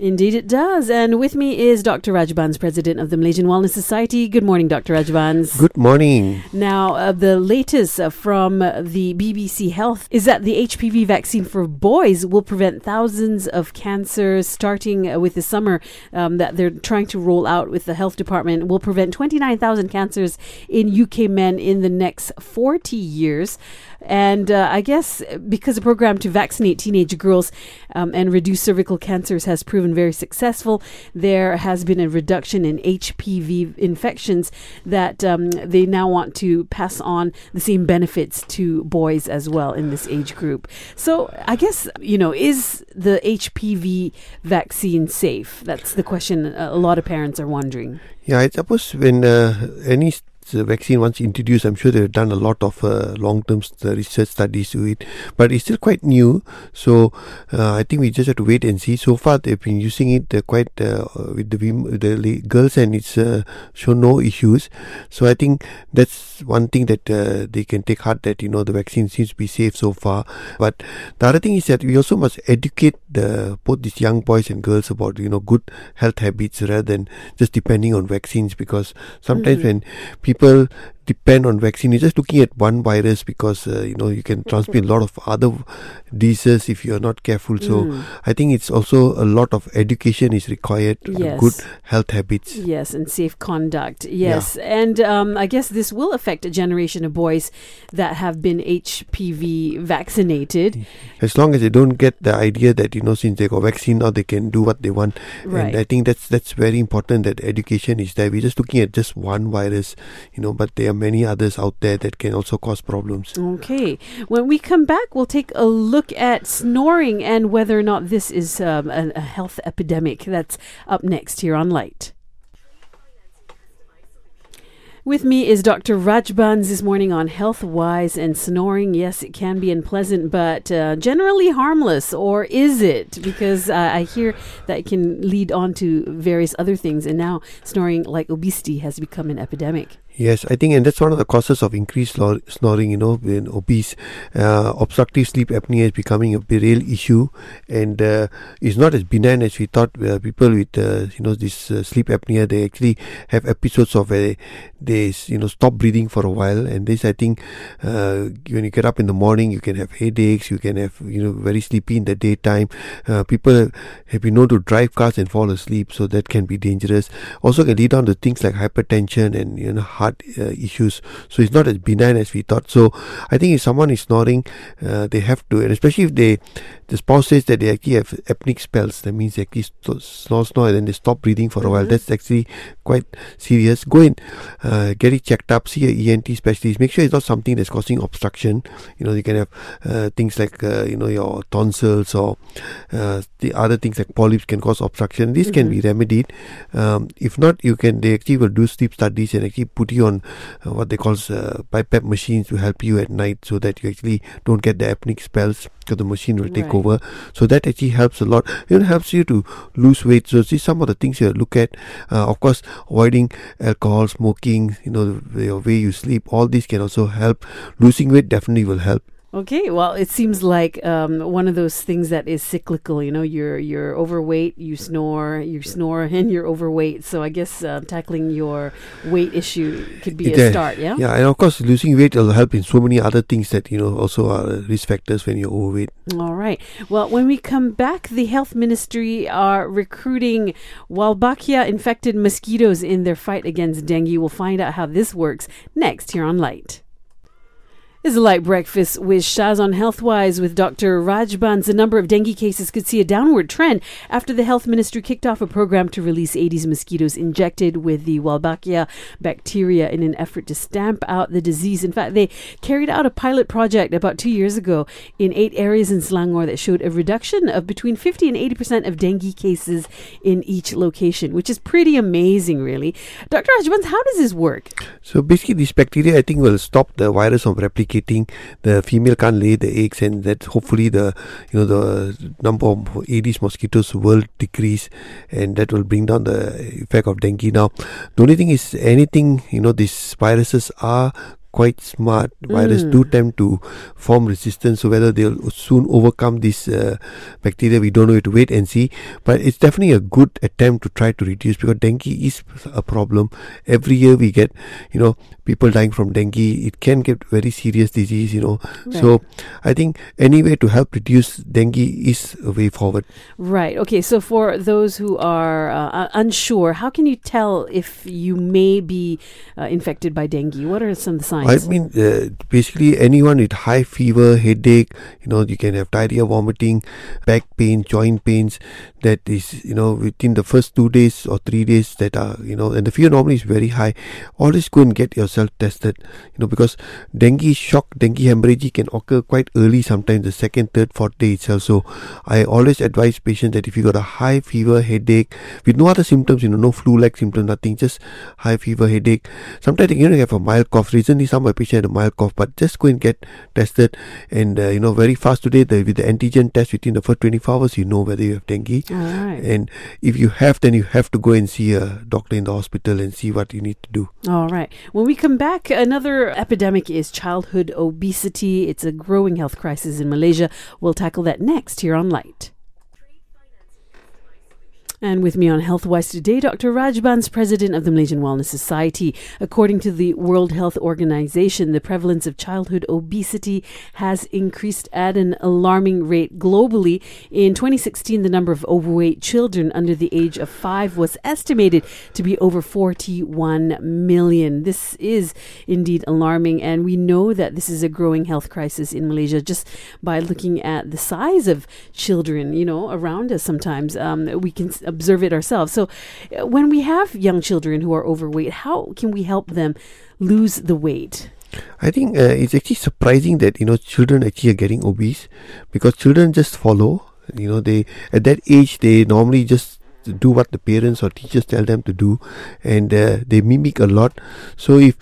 Indeed, it does. And with me is Dr. Rajbans, president of the Malaysian Wellness Society. Good morning, Dr. Rajbans. Good morning. Now, uh, the latest uh, from the BBC Health is that the HPV vaccine for boys will prevent thousands of cancers starting uh, with the summer um, that they're trying to roll out with the health department. Will prevent 29,000 cancers in UK men in the next 40 years. And uh, I guess because the program to vaccinate teenage girls um, and reduce cervical cancers has proven very successful, there has been a reduction in HPV infections that um, they now want to pass on the same benefits to boys as well in this age group. So I guess, you know, is the HPV vaccine safe? That's the question a lot of parents are wondering. Yeah, I suppose when uh, any vaccine once introduced, I'm sure they've done a lot of uh, long-term st- research studies to it, but it's still quite new. So uh, I think we just have to wait and see. So far, they've been using it uh, quite uh, with the with the girls, and it's uh, shown no issues. So I think that's one thing that uh, they can take heart that you know the vaccine seems to be safe so far. But the other thing is that we also must educate the both these young boys and girls about you know good health habits rather than just depending on vaccines because sometimes mm. when people people depend on vaccine. You're just looking at one virus because uh, you know you can transmit a lot of other diseases if you're not careful. So mm. I think it's also a lot of education is required. Yes. Good health habits. Yes, and safe conduct. Yes, yeah. and um, I guess this will affect a generation of boys that have been HPV vaccinated. As long as they don't get the idea that you know since they got vaccine now they can do what they want. Right. And I think that's that's very important that education is there. We're just looking at just one virus, you know, but there are many others out there that can also cause problems. Okay. When we come back, we'll take a look at snoring and whether or not this is um, a, a health epidemic. That's up next here on Lite. With me is Dr. Rajbans this morning on health wise and snoring. Yes, it can be unpleasant, but uh, generally harmless, or is it? Because uh, I hear that it can lead on to various other things, and now snoring, like obesity, has become an epidemic. Yes, I think, and that's one of the causes of increased snoring. You know, when obese, uh, obstructive sleep apnea is becoming a real issue, and uh, it's not as benign as we thought. Uh, people with uh, you know this uh, sleep apnea, they actually have episodes of where they you know stop breathing for a while, and this I think uh, when you get up in the morning, you can have headaches, you can have you know very sleepy in the daytime. people have been known to drive cars and fall asleep, so that can be dangerous. Also, can lead on to things like hypertension and you know heart heart uh, issues. So it's not as benign as we thought. So I think if someone is snoring, uh, they have to, and especially if they, the spouse says that they actually have apneic spells, that means they actually snore, snore, and then they stop breathing for a while. Mm-hmm. That's actually quite serious. Go and uh, get it checked up, see a ENT specialist. Make sure it's not something that's causing obstruction. You know, you can have uh, things like, uh, you know, your tonsils or uh, the other things like polyps can cause obstruction. This mm-hmm. can be remedied. Um, if not, you can, they actually will do sleep studies and actually put you on uh, what they call uh, BiPAP machines to help you at night so that you actually don't get the apneic spells because the machine will take right. Over. So that actually helps a lot. It helps you to lose weight. So see some of the things you look at. Uh, of course, avoiding alcohol, smoking, you know, the, the way you sleep, all these can also help. Losing weight definitely will help. Okay, well, it seems like um, one of those things that is cyclical. You know, you're you're overweight, you snore, you snore, and you're overweight. So I guess uh, tackling your weight issue could be a start. Yeah. Yeah, and of course, losing weight will help in so many other things that you know also are risk factors when you're overweight. All right. Well, when we come back, the health ministry are recruiting Wolbachia infected mosquitoes in their fight against dengue. We'll find out how this works next here on Lite. Is a Lite breakfast with Shaz on Healthwise with Dr. Rajbans. A number of dengue cases could see a downward trend after the health ministry kicked off a program to release Aedes mosquitoes injected with the Wolbachia bacteria in an effort to stamp out the disease. In fact, they carried out a pilot project about two years ago in eight areas in Selangor that showed a reduction of between 50 and 80% of dengue cases in each location, which is pretty amazing, really. Dr. Rajbans, how does this work? So basically, this bacteria, I think, will stop the virus from replicating the female can't lay the eggs and that hopefully the you know the number of Aedes mosquitoes will decrease and that will bring down the effect of dengue. Now the only thing is anything you know these viruses are quite smart. Virus Mm. do tend to form resistance. So whether they'll soon overcome this uh, bacteria, we don't know. We to wait and see. But it's definitely a good attempt to try to reduce because dengue is a problem. Every year we get, you know, people dying from dengue. It can get very serious disease. You know, so I think any way to help reduce dengue is a way forward. Right. Okay. So for those who are uh, unsure, how can you tell if you may be uh, infected by dengue? What are some of the I mean, uh, basically anyone with high fever, headache, you know, you can have diarrhea, vomiting, back pain, joint pains. That is, you know, within the first two days or three days that are, you know, and the fever normally is very high. Always go and get yourself tested, you know, because dengue shock, dengue hemorrhage can occur quite early, sometimes the second, third, fourth day itself. So I always advise patients that if you got a high fever, headache, with no other symptoms, you know, no flu-like symptoms, nothing, just high fever, headache. Sometimes you know you have a mild cough. Recently, some of my patients had a mild cough, but just go and get tested. And uh, you know, very fast today, the, with the antigen test within the first 24 hours, you know whether you have dengue. All right. And if you have, then you have to go and see a doctor in the hospital and see what you need to do. All right. When we come back, another epidemic is childhood obesity. It's a growing health crisis in Malaysia. We'll tackle that next here on Lite. And with me on HealthWise today, Dr. Rajbans president of the Malaysian Wellness Society. According to the World Health Organization, the prevalence of childhood obesity has increased at an alarming rate globally. In 2016, the number of overweight children under the age of five was estimated to be over 41 million. This is indeed alarming, and we know that this is a growing health crisis in Malaysia just by looking at the size of children, you know, around us sometimes. Um, we can observe it ourselves. So, uh, when we have young children who are overweight, how can we help them lose the weight? I think uh, it's actually surprising that you know children actually are getting obese because children just follow. You know, they at that age they normally just do what the parents or teachers tell them to do, and uh, they mimic a lot. So if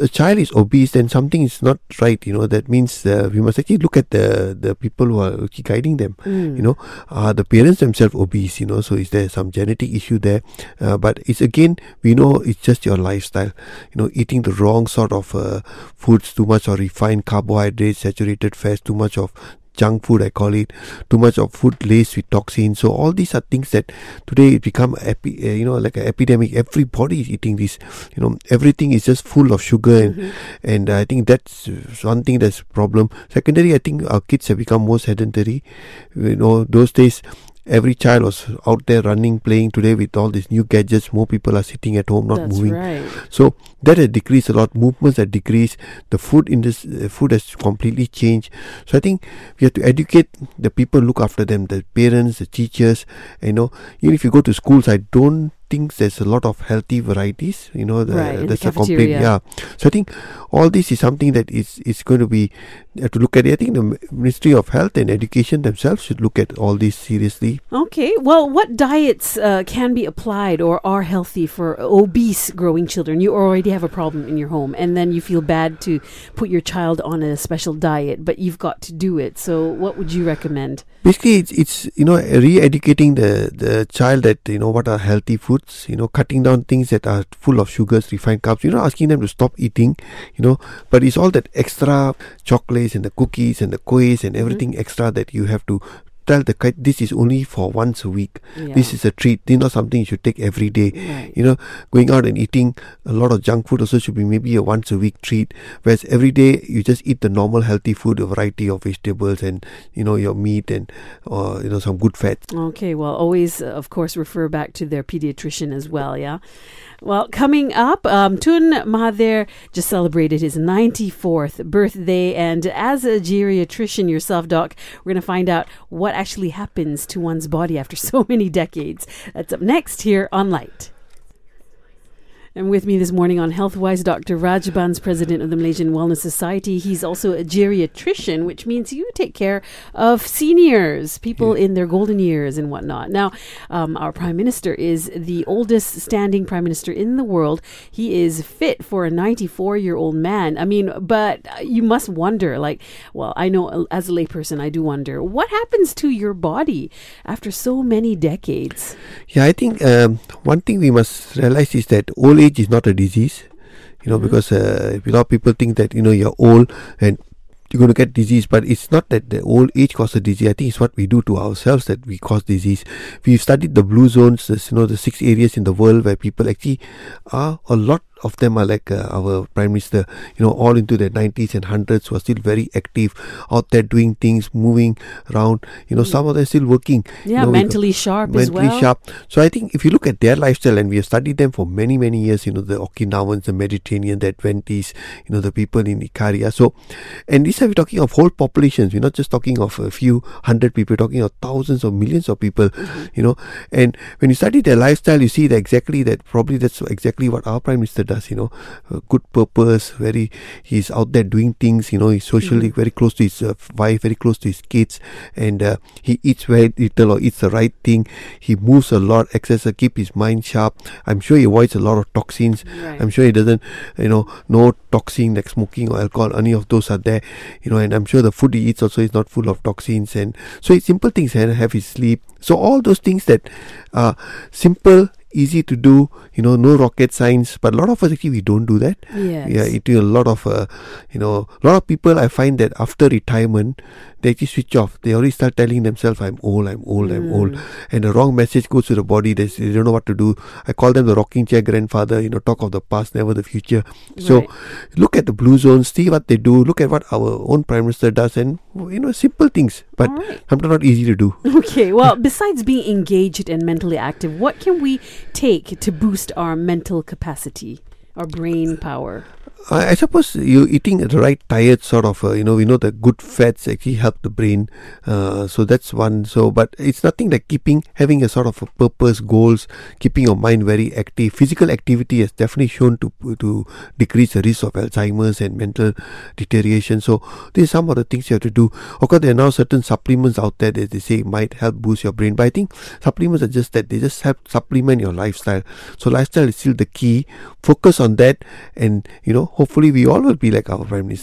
a child is obese, then something is not right. You know, that means uh, we must actually look at the the people who are guiding them. Mm. You know, are the parents themselves obese? You know, so is there some genetic issue there? Uh, but it's again, we know it's just your lifestyle. You know, eating the wrong sort of uh, foods, too much or refined carbohydrates, saturated fats, too much of junk food I call it, too much of food laced with toxins. So all these are things that today it become epi- uh, you know like an epidemic. Everybody is eating this. You know everything is just full of sugar and Mhm. and I think that's one thing that's problem. Secondary, I think our kids have become more sedentary. You know those days. Every child was out there running, playing. Today, with all these new gadgets, more people are sitting at home, not That's moving. right. So that has decreased a lot. Movements have decreased. The food in this uh, food has completely changed. So I think we have to educate the people, look after them, the parents, the teachers. You know, even if you go to schools, I don't think there's a lot of healthy varieties. You know, the, Right, in the a complete yeah. So I think all this is something that is is going to be have to look at. I think the Ministry of Health and Education themselves should look at all this seriously. Okay, well, what diets uh, can be applied or are healthy for obese growing children? You already have a problem in your home, and then you feel bad to put your child on a special diet, but you've got to do it. So, what would you recommend? basically it's, it's you know re-educating the the child that you know what are healthy foods you know cutting down things that are full of sugars refined carbs you're not asking them to stop eating you know. But it's all that extra chocolates and the cookies and the kuehs and mm-hmm. everything extra that you have to tell the kid this is only for once a week Yeah. this is a treat this is not something you should take every day right. you know going out and eating a lot of junk food also should be maybe a once a week treat whereas every day you just eat the normal healthy food a variety of vegetables and you know your meat and uh, you know some good fats Okay, well, always, uh, of course, refer back to their pediatrician as well, yeah? Well, coming up, um, Tun Mahathir just celebrated his 94th birthday. And as a geriatrician yourself, Doc, we're going to find out what actually happens to one's body after so many decades. That's up next here on Lite. And with me this morning on HealthWise, Dr. Rajbans president of the Malaysian Wellness Society. He's also a geriatrician, which means you take care of seniors, people in their golden years and whatnot. Now, um, our prime minister is the oldest standing prime minister in the world. He is fit for a 94 year old man. I mean, but you must wonder, like, well, I know as a layperson, I do wonder, what happens to your body after so many decades? yeah i think um, one thing we must realize is that old age is not a disease you know, because uh, a lot of people think that you know you're old and you're going to get disease, but it's not that the old age causes disease. I think it's what we do to ourselves that we cause disease. We've studied the blue zones, this, you know, the six areas in the world where people actually are a lot of them are like uh, our prime minister you know all into their 90s and 100s who are still very active out there doing things moving around. You know some of them still working. Yeah, you know, mentally sharp as mentally well. sharp. So i think if you look at their lifestyle and we have studied them for many many years you know the okinawans the mediterranean the adventists you know the people in ikaria so and this are we talking of whole populations. We're not just talking of a few hundred people. We're talking of thousands or millions of people you know. And when you study their lifestyle you see that exactly that probably that's exactly what our prime minister you know uh, good purpose very he's out there doing things you know he's socially very close to his uh, wife very close to his kids and uh, he eats very little or eats the right thing. He moves a lot exercise keep his mind sharp. I'm sure he avoids a lot of toxins. Right. i'm sure he doesn't you know no toxin like smoking or alcohol any of those are there you know and i'm sure the food he eats also is not full of toxins and so it's simple things and have his sleep. So all those things that are simple easy to do you know no rocket science but a lot of us actually we don't do that. Yes. yeah it is a lot of uh, you know a lot of people i find that after retirement they actually switch off. They already start telling themselves i'm old i'm old i'm old. And the wrong message goes to the body. They, they don't know what to do. I call them the rocking chair grandfather you know talk of the past never the future. So Right. look at the blue zones see what they do look at what our own prime minister does and you know simple things but right. sometimes not easy to do. Okay, well, besides being engaged and mentally active, what can we take to boost our mental capacity, our brain power? I, suppose you eating the right diet, sort of. Uh, you know, we know that good fats actually help the brain. Uh, so that's one. So, but it's nothing like keeping having a sort of a purpose, goals, keeping your mind very active. Physical activity has definitely shown to to decrease the risk of Alzheimer's and mental deterioration. So these are some of the things you have to do. Of course, there are now certain supplements out there that they say might help boost your brain. But I think supplements are just that they just help supplement your lifestyle. So lifestyle is still the key. Focus on that, and you know, hopefully, we all will be like our prime minister.